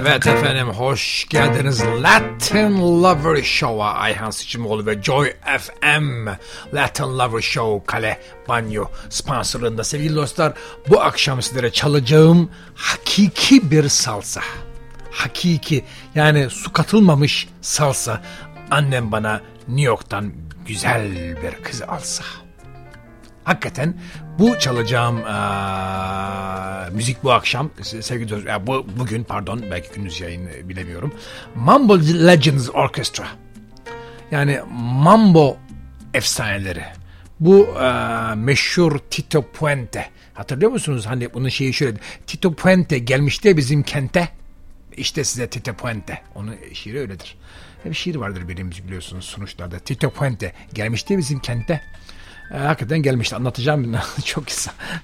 Evet, efendim. Hoş geldiniz Latin Lover Show'a. Ayhan Sıçımoğlu ve Joy FM Latin Lover Show Kale Banyo sponsorluğunda. Sevgili dostlar, bu akşam sizlere çalacağım hakiki bir salsa. Hakiki, yani su katılmamış salsa. Annem bana New York'tan güzel bir kız alsa. Hakikaten bu çalacağım aa, müzik bu akşam sevgili dostlar, ya bu, bugün pardon belki gündüz yayın bilemiyorum. Mambo Legends Orchestra. Yani Mambo efsaneleri. Bu aa, meşhur Tito Puente. Hatırlıyor musunuz? Hani bunun şeyi şöyle. Tito Puente gelmişti bizim kente. İşte size Tito Puente. Onun şiiri öyledir. Bir şiir vardır birimiz biliyorsunuz sonuçlarda. Tito Puente gelmişti bizim kente. E, hakikaten gelmişti. Anlatacağım çok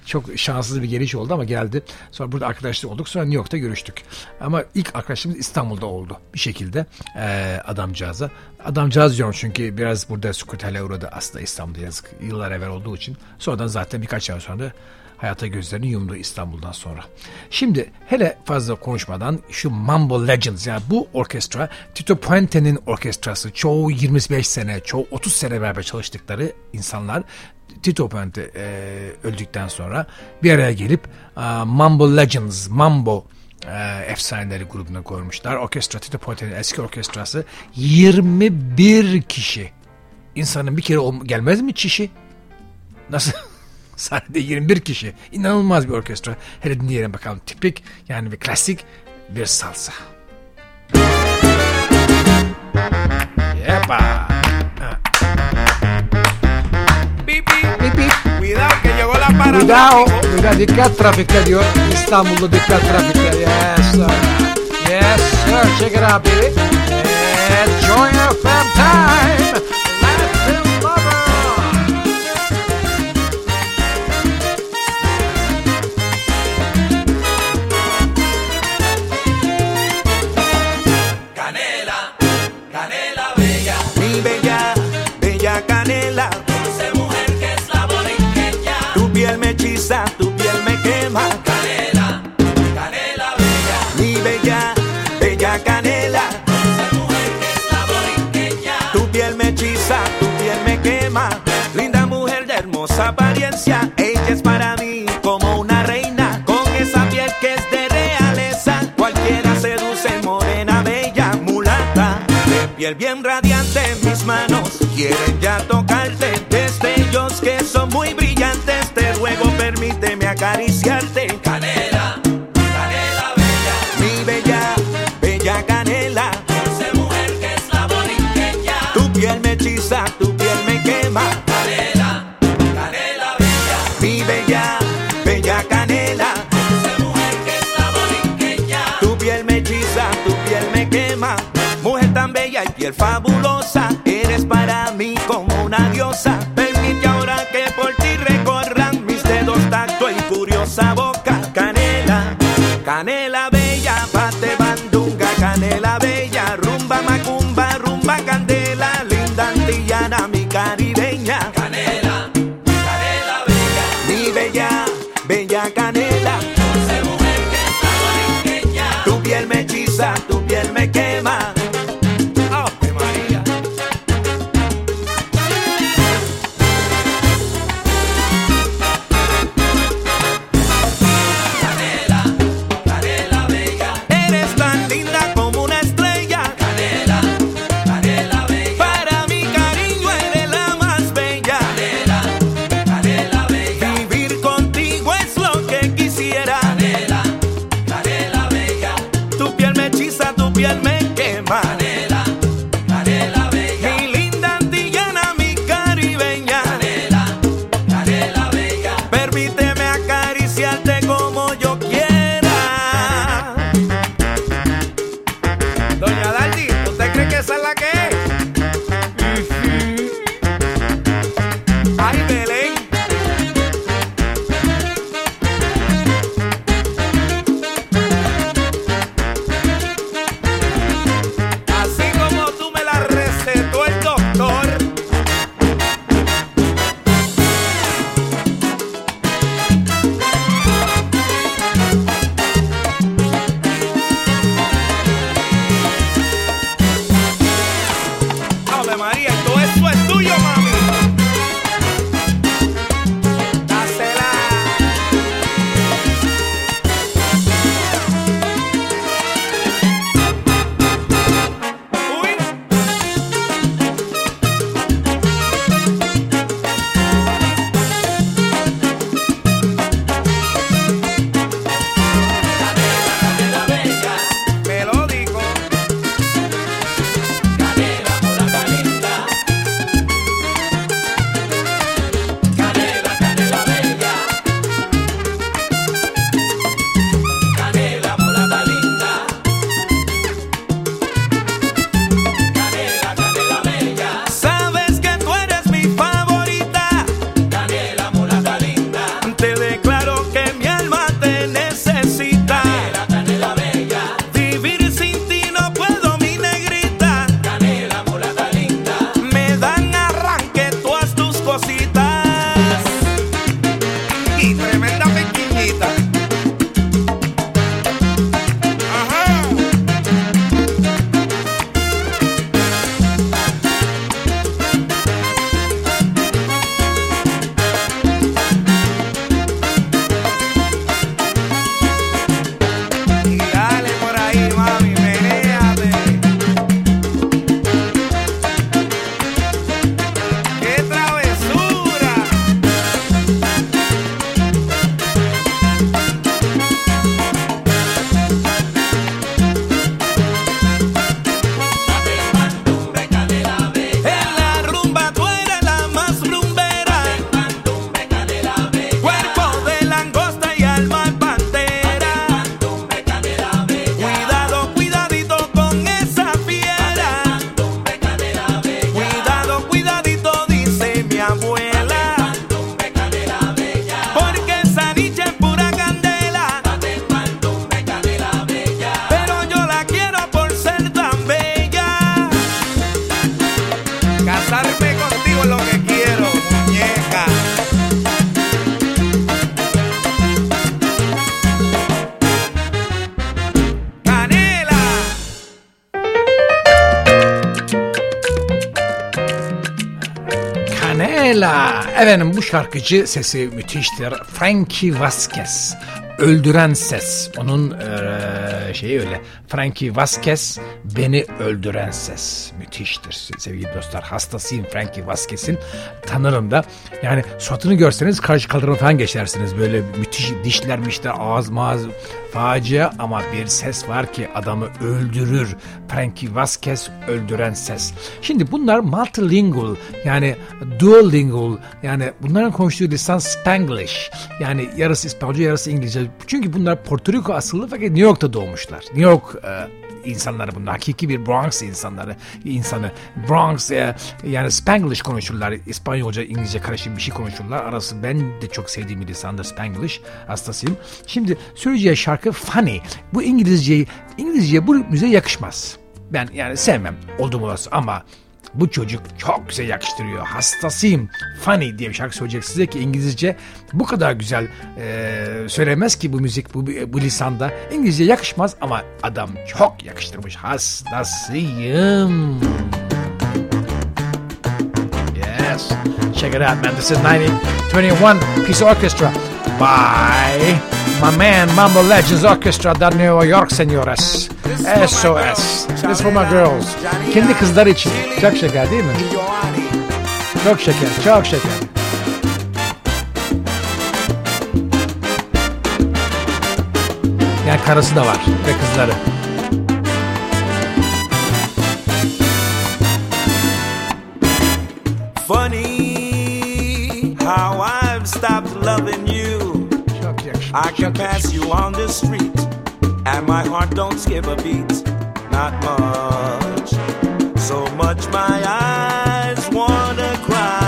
çok şanssız bir geliş oldu ama geldi. Sonra burada arkadaşlık olduk. Sonra New York'ta görüştük. Ama ilk arkadaşlığımız İstanbul'da oldu. Bir şekilde e, adamcağıza. Adamcağız diyorum çünkü biraz burada sükutele uğradı aslında İstanbul'da yazık. Yıllar evvel olduğu için. Sonradan zaten birkaç ay sonra hayata gözlerini yumdu İstanbul'dan sonra. Şimdi hele fazla konuşmadan şu Mambo Legends yani bu orkestra Tito Puente'nin orkestrası çoğu 25 sene çoğu 30 sene beraber çalıştıkları insanlar Tito Puente e, öldükten sonra bir araya gelip e, Mambo Legends, Mambo e, efsaneleri grubuna koymuşlar. Orkestra, Tito Puente'nin eski orkestrası 21 kişi. İnsanın bir kere gelmez mi çişi? Nasıl? Sahnede 21 kişi. İnanılmaz bir orkestra. Hele dinleyelim bakalım. Tipik yani bir klasik bir salsa. Yepa. Cuidado cuidado, dikkat trafikte diyor. İstanbul'da dikkat trafikte. Yes sir. Yes sir. Check it out baby. It's Joy FM time. Tu piel me quema. Canela, canela bella, Mi bella, bella canela. dulce mujer que es la borinqueña. Tu piel me hechiza, tu piel me quema. Linda mujer de hermosa apariencia. Ella es para mí como una reina. Con esa piel que es de realeza. Cualquiera seduce, morena, bella, mulata. De piel bien radiante, mis manos quieren ya tocarte. Destellos que son muy brillantes. Acariciarte. Canela, canela bella, Mi bella, bella canela. dulce mujer que es la borinqueña. Tu piel me hechiza, tu piel me quema. Canela, canela bella, Mi bella, bella canela. dulce mujer que es la borinqueña. Tu piel me hechiza, tu piel me quema. Mujer tan bella y piel fabulosa. Eres para mí como una diosa. Şarkıcı sesi müthiştir. Frankie Vasquez. Öldüren ses. Onun eee, şeyi öyle. Frankie Vasquez beni öldüren ses. Müthiştir sevgili dostlar. Hastasıyım Frankie Vasquez'in. Tanırım da. Yani suratını görseniz karşı kaldırma falan geçersiniz. Böyle müthiş dişler mişler ağız mağaz facia ama bir ses var ki adamı öldürür. Frankie Vasquez öldüren ses. Şimdi bunlar multilingual yani duolingual yani bunların konuştuğu lisan Spanglish. Yani yarısı İspanyolca yarısı İngilizce. Çünkü bunlar Porto Rico asıllı fakat New York'ta doğmuşlar. New York e, insanları bunlar. Hakiki bir Bronx insanları. insanı. Bronx e, yani Spanglish konuşurlar. İspanyolca, İngilizce karışık bir şey konuşurlar. Arası ben de çok sevdiğim bir lisandır Spanglish. Hastasıyım. Şimdi söyleyeceği şarkı Funny. Bu İngilizceyi, İngilizceye bu müziğe yakışmaz. Ben yani sevmem oldum olası ama bu çocuk çok güzel yakıştırıyor. Hastasıyım. Funny diye bir şarkı söyleyecek size ki İngilizce bu kadar güzel e, söylemez ki bu müzik bu, bu lisanda. İngilizce yakışmaz ama adam çok yakıştırmış. Hastasıyım. Yes. Check it out, man. This is 1921 Piece Orchestra by my man Mambo Legends Orchestra da New York, senores. SOS. This is for my girls. Kendi kızlar için. Çok şeker değil mi? Çok şeker, çok şeker. Yani karısı da var ve kızları. Funny how I've stopped loving you. I can pass you on the street, and my heart don't skip a beat. Not much, so much my eyes wanna cry.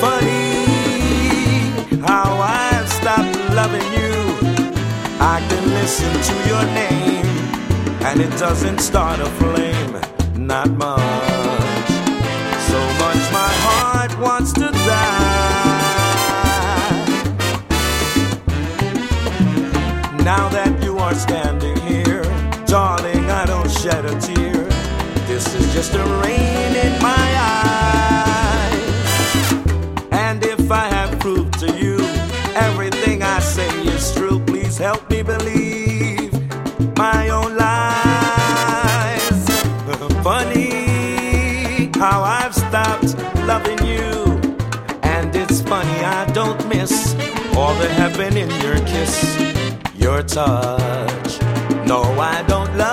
Funny how I've stopped loving you. I can listen to your name, and it doesn't start a flame. Not much, so much my heart wants to die. Now that you are standing here, darling, I don't shed a tear. This is just a rain in my eyes. And if I have proved to you everything I say is true, please help me believe the heaven in your kiss, your touch. No, I don't love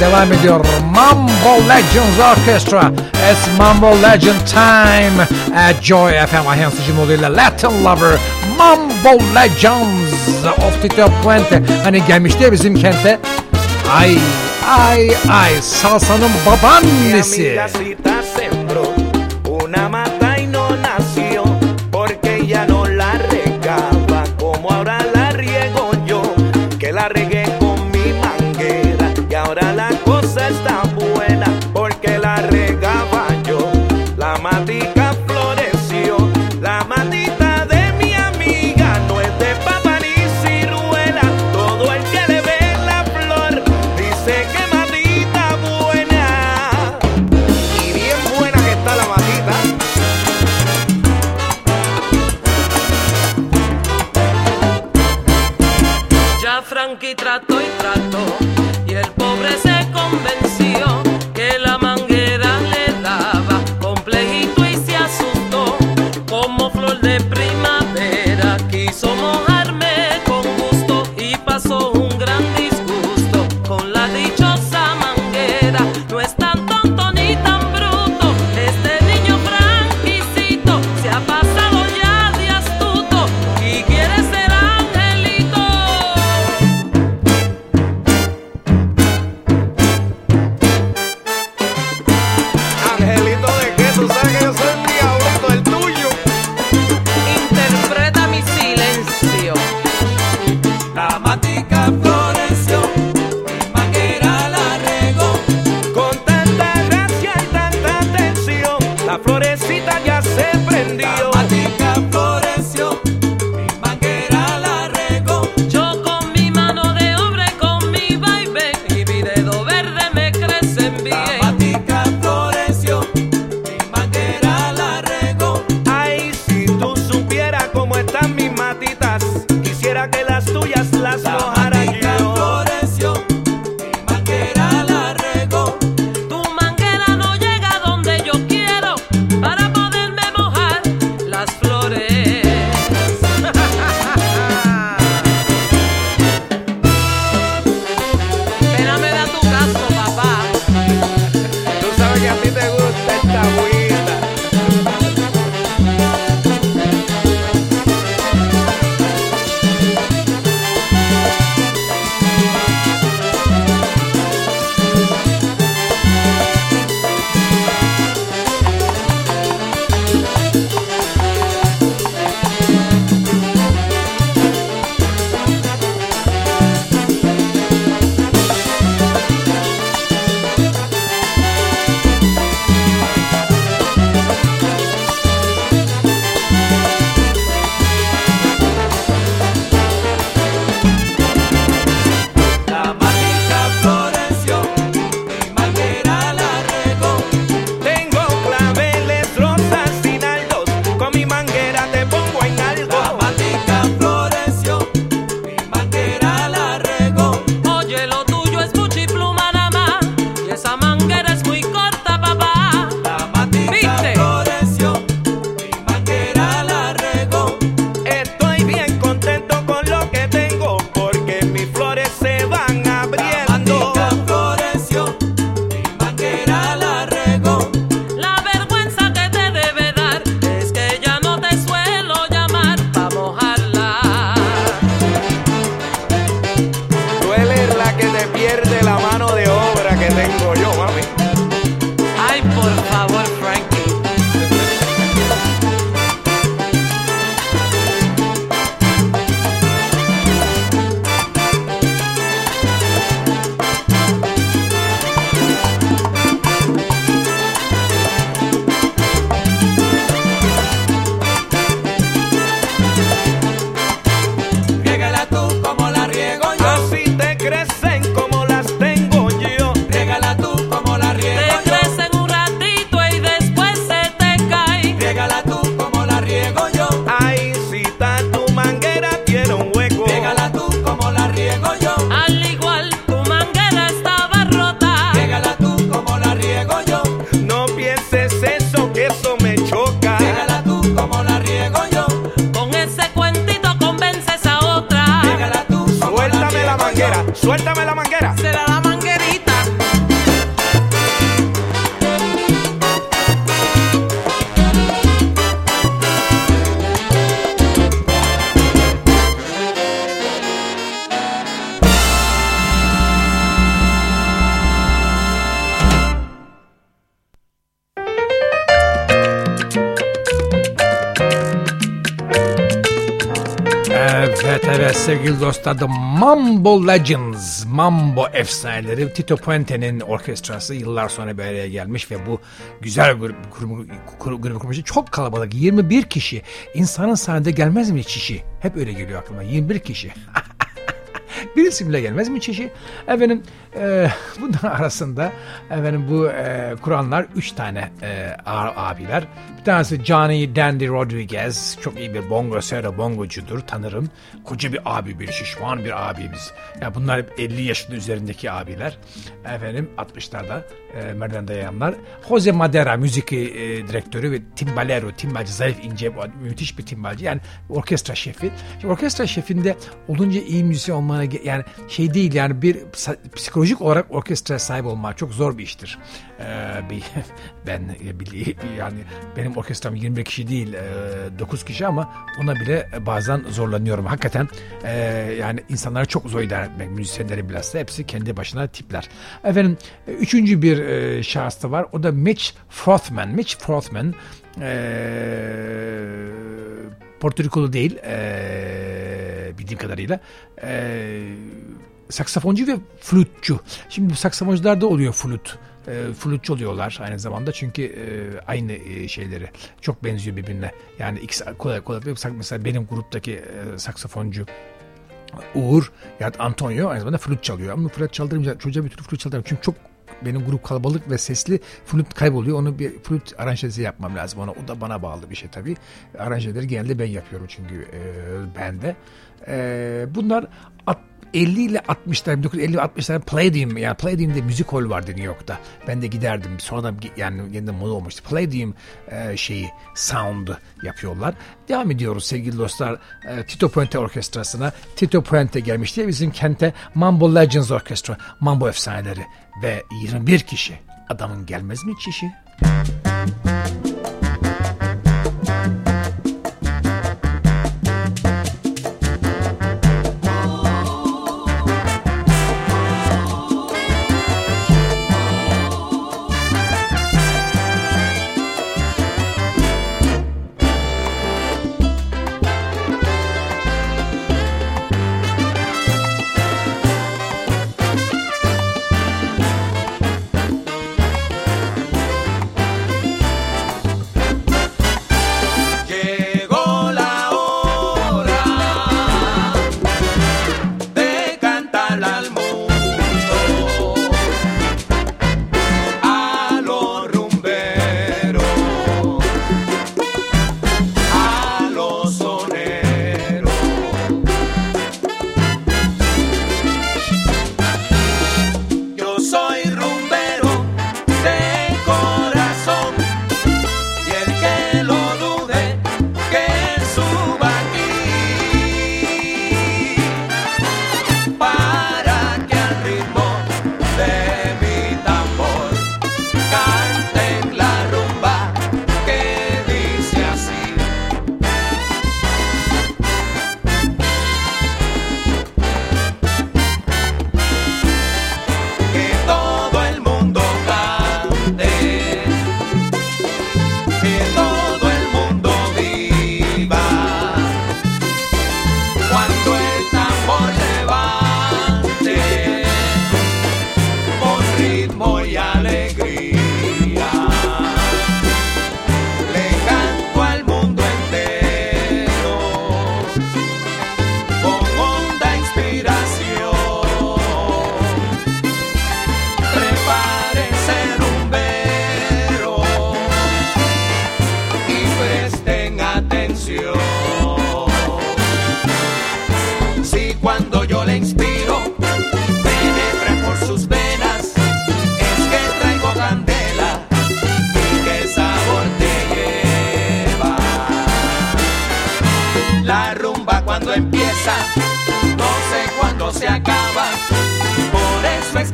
Devam ediyor. Mambo Legends Orchestra. It's Mambo Legend time. At Joy FM Ajansı Cumhuriyeti Latin Lover. Mambo Legends of the Top 20. Hani gelmişti ya bizim kente. Ay ay ay salsanın babaannesi. Sevgili dostlar The Mambo Legends, Mambo efsaneleri Tito Puente'nin orkestrası yıllar sonra bir araya gelmiş ve bu güzel grup, grubu, grubu, grubu kurmuş. Çok kalabalık 21 kişi. İnsanın sahnede gelmez mi çişi? Hep öyle geliyor aklıma 21 kişi. bir isimle gelmez mi çişi? Efendim e, bunların arasında efendim bu e, kuranlar üç tane e, abiler. Bir tanesi Johnny Dandy Rodriguez. Çok iyi bir bongo sero bongocudur tanırım. Koca bir abi bir şişman bir abimiz. Ya bunlar hep 50 yaşın üzerindeki abiler. Efendim 60'larda e, merdivende yayanlar. Jose Madera müzik e, direktörü ve timbalero, timbalcı, zayıf ince, müthiş bir timbalcı. Yani orkestra şefi. Şimdi orkestra şefinde olunca iyi müzisyen olmana yani şey değil yani bir psikolojik olarak orkestra sahip olmak çok zor bir iştir. Ee, bir, ben e, yani benim orkestram 21 kişi değil e, 9 kişi ama ona bile bazen zorlanıyorum. Hakikaten e, yani insanları çok zor idare etmek müzisyenleri bilhassa hepsi kendi başına tipler. Efendim e, üçüncü bir e, şahıs da var o da Mitch Frothman. Mitch Frothman e, Porto Rikolu değil e, bildiğim kadarıyla e, saksafoncu ve flütçü. Şimdi bu saksafoncularda oluyor flüt. E, flütçü oluyorlar aynı zamanda çünkü e, aynı e, şeyleri çok benziyor birbirine. Yani ikisi kolay kolay mesela benim gruptaki e, saksafoncu Uğur ya da Antonio aynı zamanda flüt çalıyor. Ama flüt çaldırınca çocuğa bir türlü flüt çaldıramıyorum. Çünkü çok benim grup kalabalık ve sesli flüt kayboluyor. Onu bir flüt aranjesi yapmam lazım. Ona, o da bana bağlı bir şey tabii. Aranjeleri genelde ben yapıyorum çünkü e, bende. E, bunlar 50 ile 60'lar 1950 60'lar Palladium yani Palladium'de müzik hol vardı New York'ta. Ben de giderdim. Sonradan gi- yani yeniden moda olmuştu. Palladium e, şeyi sound yapıyorlar. Devam ediyoruz sevgili dostlar. E, Tito Puente Orkestrası'na. Tito Puente gelmiş diye bizim kente Mambo Legends Orkestra. Mambo efsaneleri ve 21 kişi. Adamın gelmez mi çişi? Llegó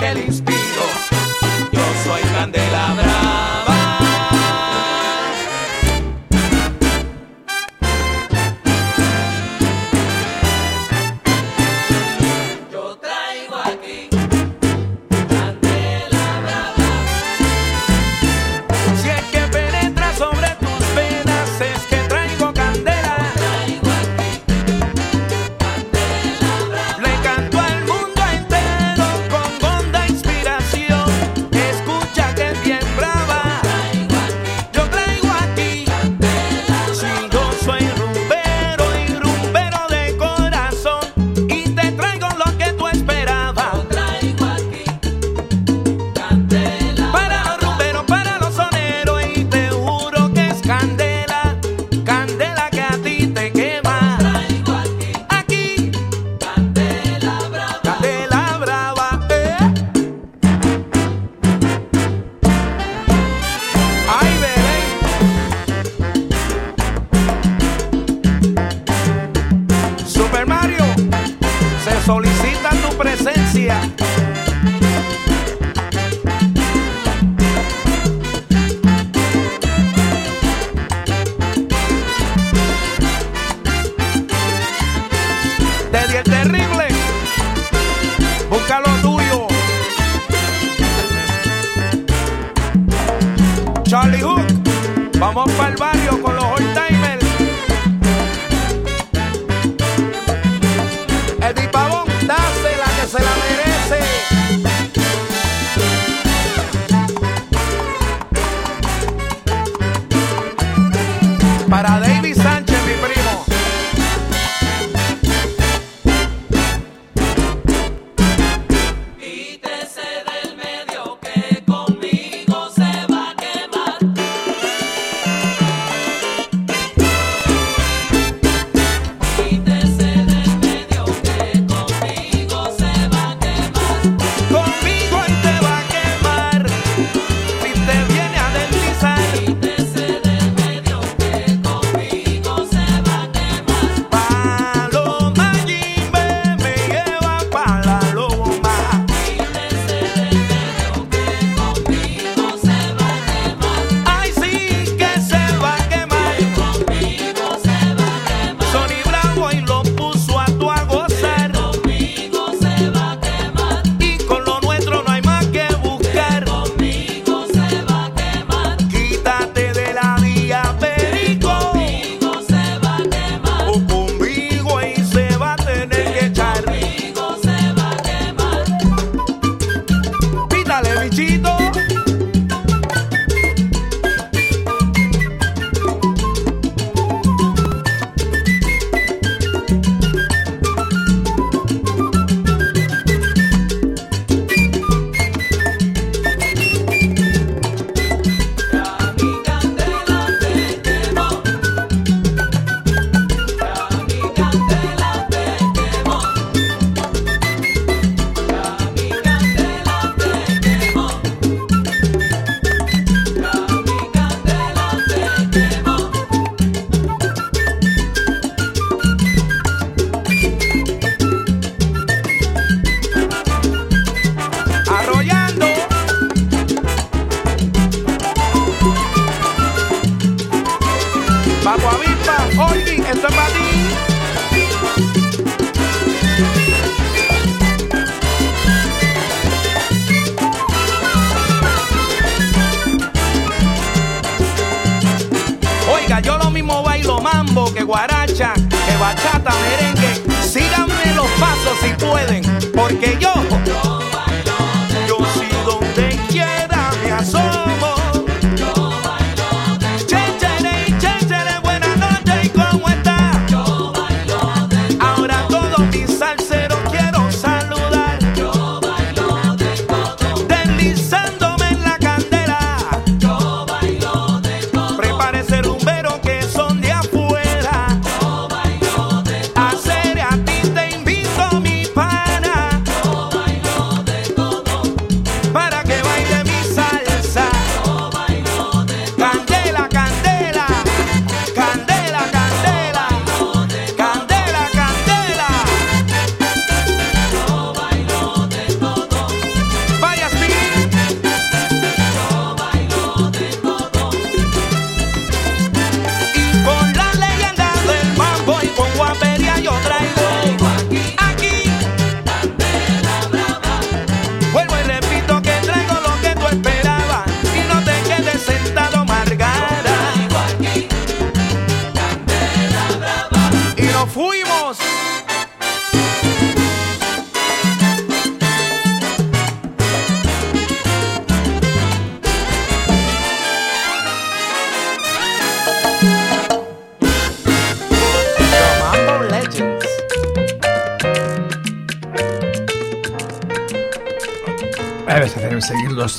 que le inspiro,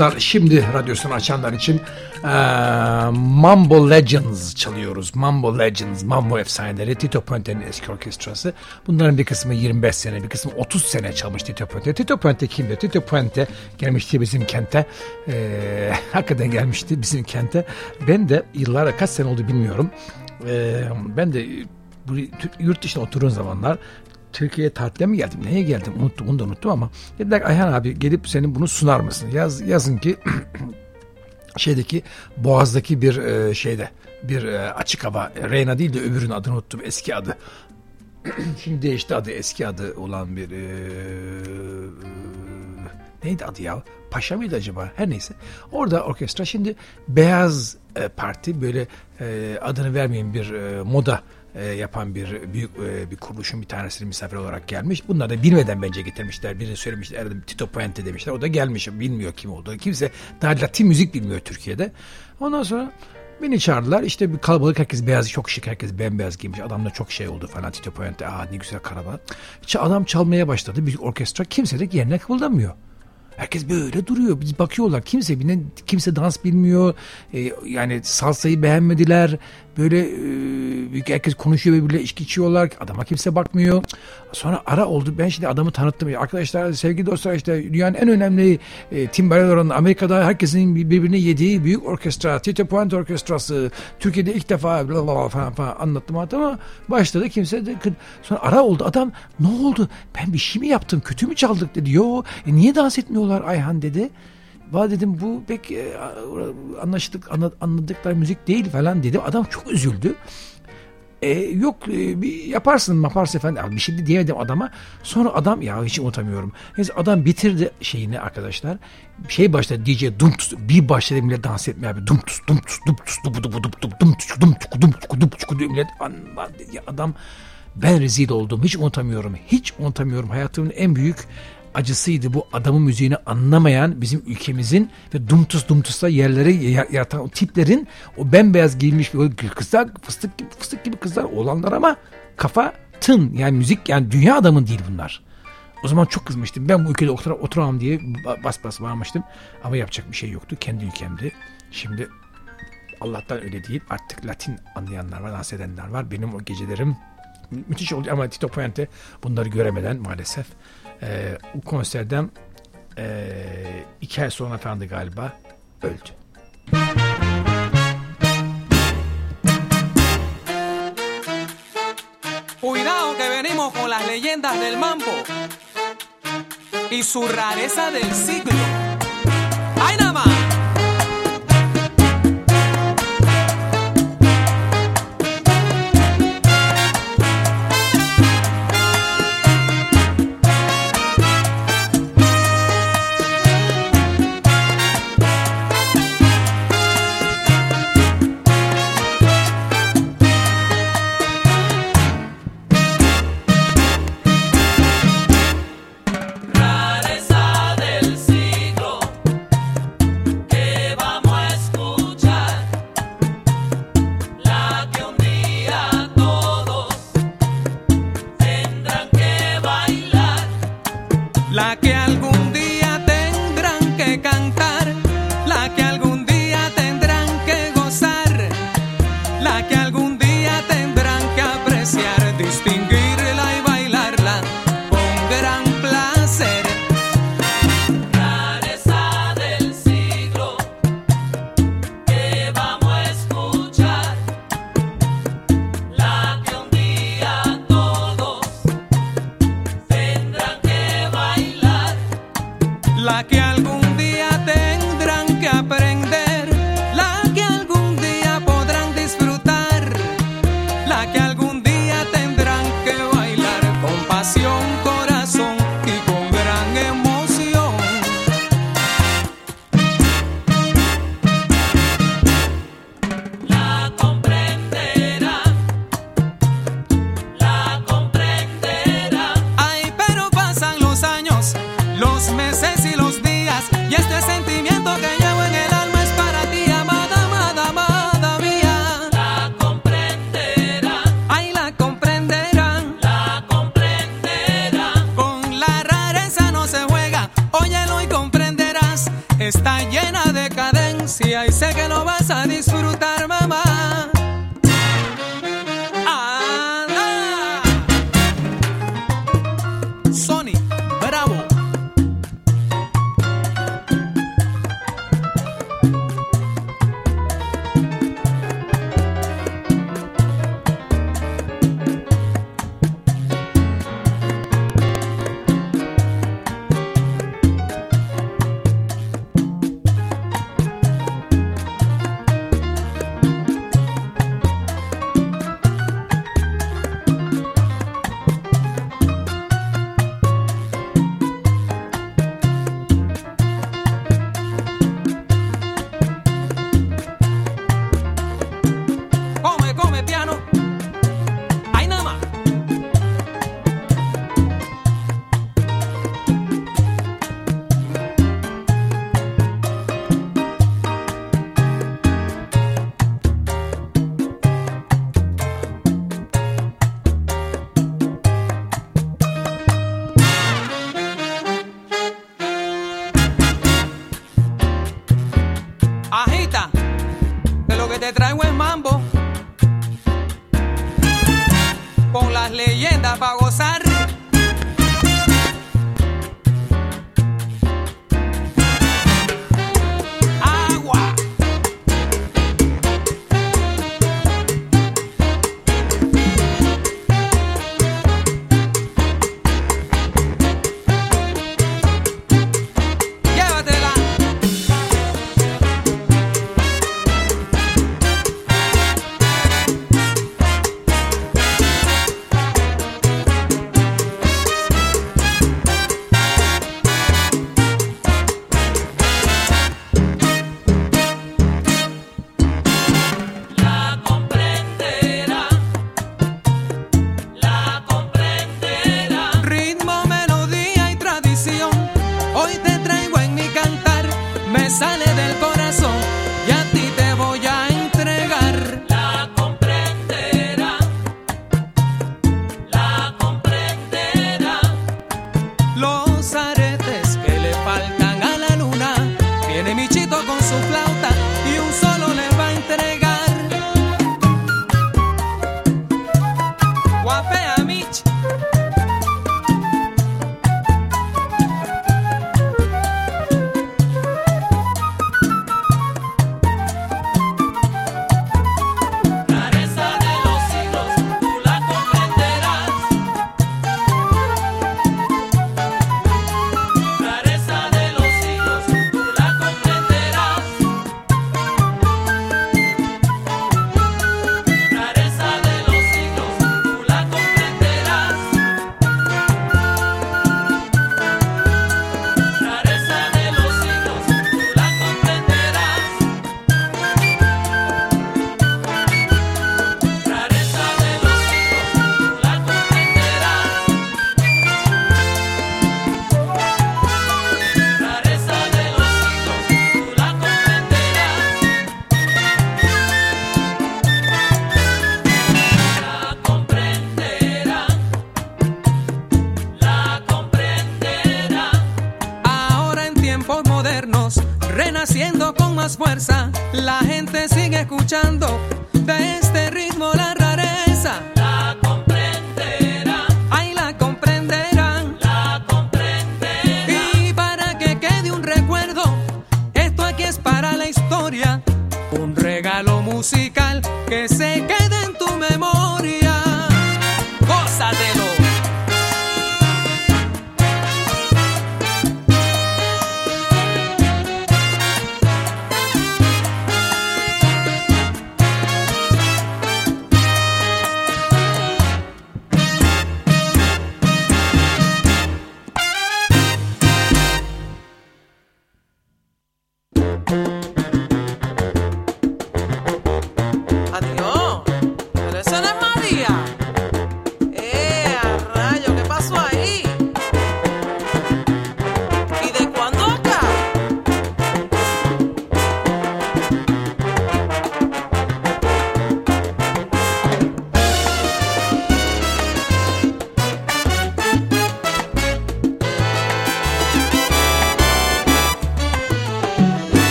dostlar. Şimdi radyosunu açanlar için e, Mambo Legends çalıyoruz. Mambo Legends, Mambo efsaneleri Tito Puente'nin eski orkestrası. Bunların bir kısmı 25 sene, bir kısmı 30 sene çalmış Tito Puente. Tito Puente kimdi? Tito Puente gelmişti bizim kente. E, hakikaten gelmişti bizim kente. Ben de yıllara kaç sene oldu bilmiyorum. E, ben de yurt dışına oturduğum zamanlar Türkiye'ye tatile mi geldim? Neye geldim? Unuttum, onu da unuttum ama dediler Ayhan abi gelip senin bunu sunar mısın? Yaz, yazın ki şeydeki Boğaz'daki bir e, şeyde bir e, açık hava Reyna değil de öbürünün adını unuttum eski adı. Şimdi değişti adı eski adı olan bir e, neydi adı ya? Paşa mıydı acaba? Her neyse. Orada orkestra şimdi Beyaz e, Parti böyle e, adını vermeyen bir e, moda e, yapan bir büyük e, bir kuruluşun bir tanesini misafir olarak gelmiş. Bunlar da bilmeden bence getirmişler. Birini söylemişler. Tito Puente demişler. O da gelmiş. Bilmiyor kim olduğunu. Kimse daha Latin müzik bilmiyor Türkiye'de. Ondan sonra Beni çağırdılar. İşte bir kalabalık herkes beyaz çok şık herkes bembeyaz giymiş. Adam da çok şey oldu falan. Tito Puente aa ne güzel. İşte adam çalmaya başladı. Büyük orkestra kimse de yerine kıpıldamıyor. Herkes böyle duruyor. Biz bakıyorlar. Kimse kimse dans bilmiyor. Ee, yani salsayı beğenmediler. Böyle e, herkes konuşuyor birbirle içki içiyorlar. Adama kimse bakmıyor. Sonra ara oldu. Ben şimdi adamı tanıttım. Arkadaşlar sevgili dostlar işte dünyanın en önemli e, Tim Barrelo'nun Amerika'da herkesin birbirine yediği büyük orkestra. Tito Puente Orkestrası. Türkiye'de ilk defa bla falan, falan anlattım ama başladı kimse de sonra ara oldu. Adam ne oldu? Ben bir şey mi yaptım? Kötü mü çaldık dedi. Yo e, niye dans etmiyorlar Ayhan dedi. Va dedim bu pek e, anlaştık anladıkları müzik değil falan dedim. Adam çok üzüldü. E, yok e, yaparsın yaparsın efendim. Bir şey diyemedim adama. Sonra adam ya hiç unutamıyorum. Neyse adam bitirdi şeyini arkadaşlar. Şey başladı DJ dum tus bir başladı millet dans etmeye abi. Dum tus dum tus dum tus dum dum dum dum dum tus dum tus dum tus dum tus millet adam ben rezil oldum. Hiç unutamıyorum. Hiç unutamıyorum. Hayatımın en büyük acısıydı bu adamın müziğini anlamayan bizim ülkemizin ve dumtus dumtusla yerlere yaratan o tiplerin o bembeyaz giyilmiş kızlar fıstık gibi, fıstık gibi kızlar olanlar ama kafa tın yani müzik yani dünya adamın değil bunlar. O zaman çok kızmıştım. Ben bu ülkede otur oturamam diye bas bas bağırmıştım. Ama yapacak bir şey yoktu. Kendi ülkemdi. Şimdi Allah'tan öyle değil. Artık Latin anlayanlar var, dans edenler var. Benim o gecelerim müthiş oldu ama Tito Puente bunları göremeden maalesef e, o konserden e, iki ay sonra efendi galiba öldü. Cuidado que venimos con las leyendas del mambo y su rareza del siglo. Que algún Michito con su flauta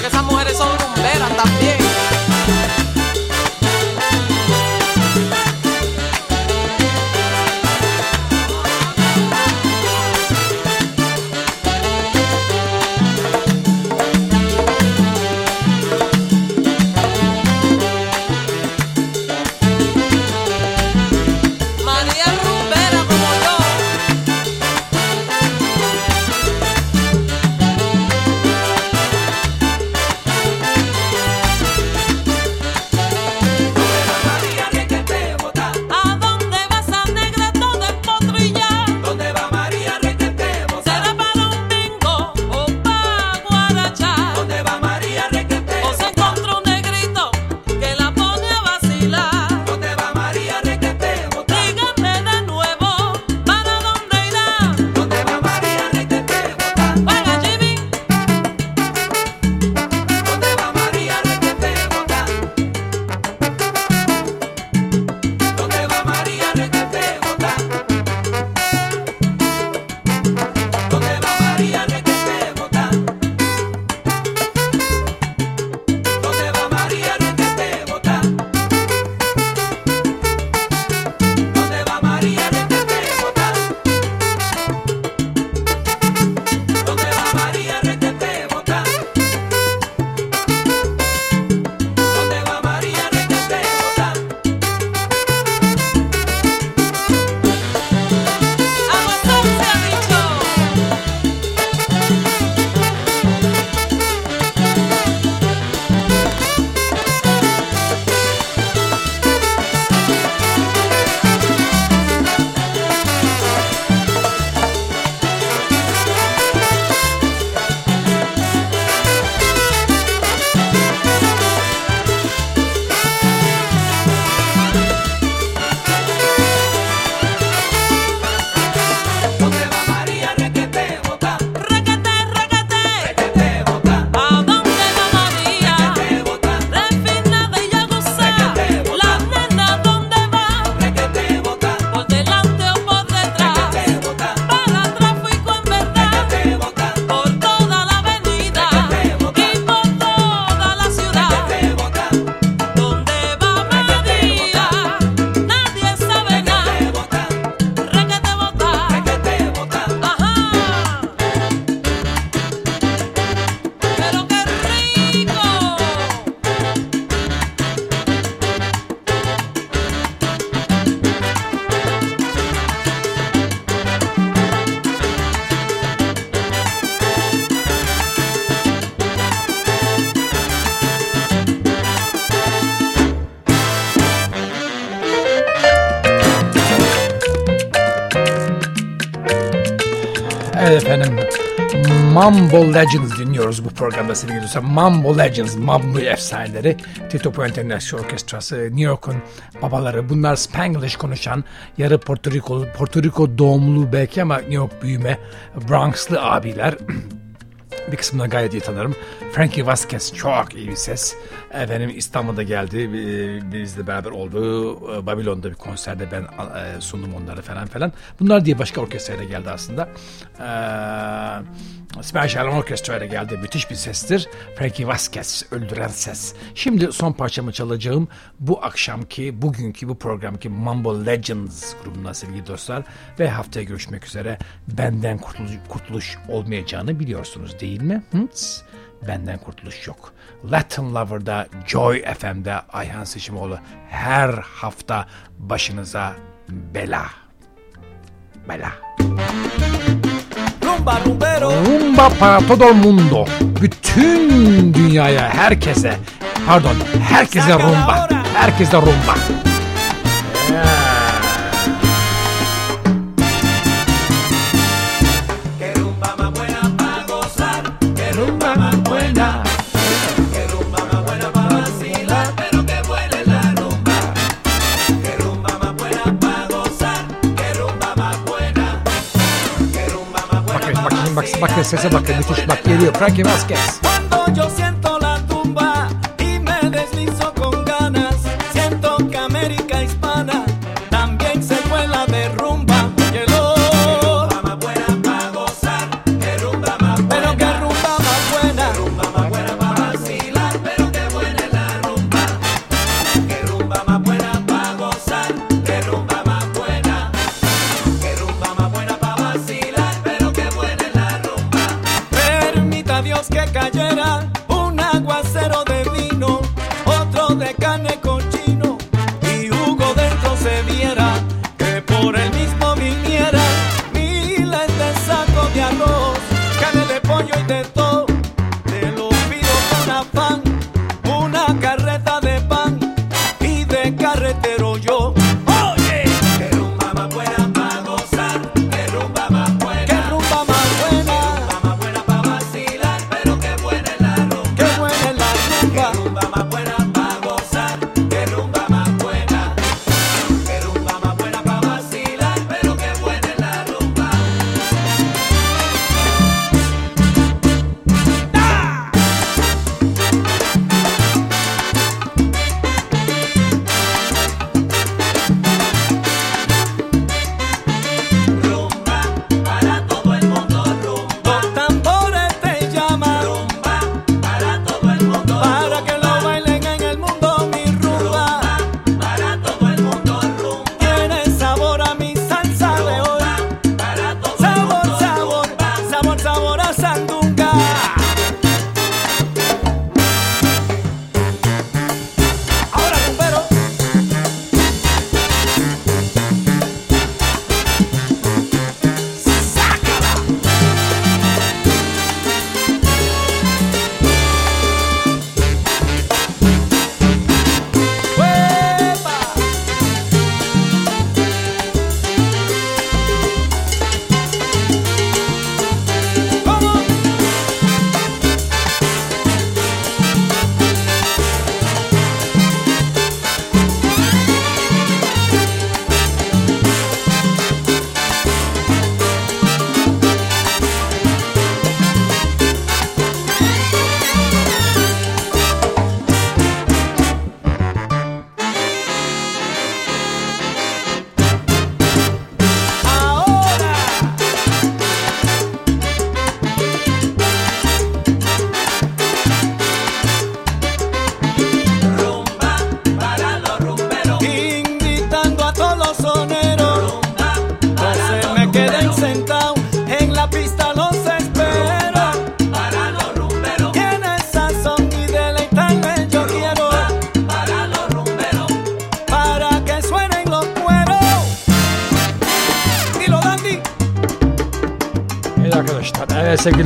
que esas mujeres son rumberas también. Mambo Legends dinliyoruz bu programda sevgili dostlar. Mambo Legends, Mambo efsaneleri. Tito Puente National Orkestrası, New York'un babaları. Bunlar Spanglish konuşan, yarı Porto Rico, Porto Rico doğumlu belki ama New York büyüme, Bronx'lı abiler. Bir kısmını gayet iyi tanırım. Frankie Vasquez çok iyi bir ses. Efendim İstanbul'da geldi. Bi- Bizle beraber oldu. Ee, Babilon'da bir konserde ben e, sundum onları falan falan. Bunlar diye başka orkestrayla geldi aslında. Ee, Spanish Harlem Orkestra'yla geldi. Müthiş bir sestir. Frankie Vasquez öldüren ses. Şimdi son parçamı çalacağım. Bu akşamki, bugünkü bu programki Mambo Legends grubundan sevgili dostlar. Ve haftaya görüşmek üzere. Benden kurtuluş, kurtuluş olmayacağını biliyorsunuz değil mi? Hıts? Benden kurtuluş yok. Latin Lover'da, Joy FM'de Ayhan Seçimoğlu her hafta başınıza bela. Bela. Rumbero. Rumba para todo el mundo. Bütün dünyaya, herkese, pardon, herkese rumba. Herkese rumba. Que Vázquez, ese Vázquez, Frankie Vázquez. Yo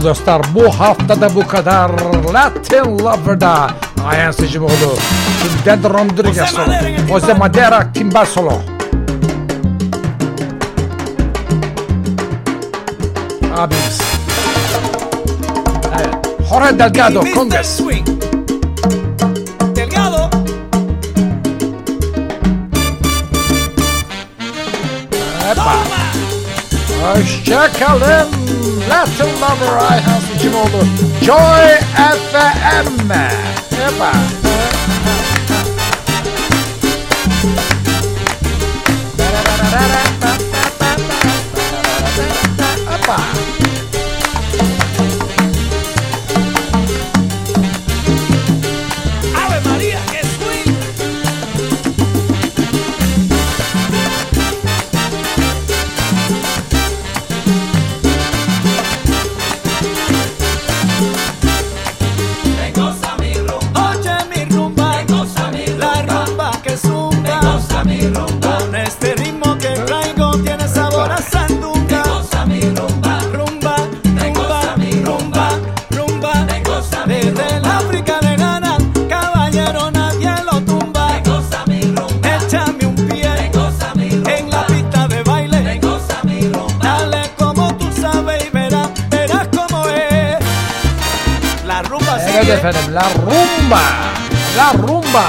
dostlar bu hafta da bu kadar Latin Lover'da Ayhan Secimoğlu, Dead Rodriguez, Jose Madera, Timbal Solo. Abimiz. Jorge Delgado, Congress. Delgado. Epa. Hoşçakalın. Let the mother I have the gym all the joy ever, ever, Bye. Evet efendim La Rumba. La Rumba.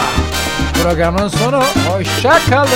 Programın sonu. Hoşça kalın.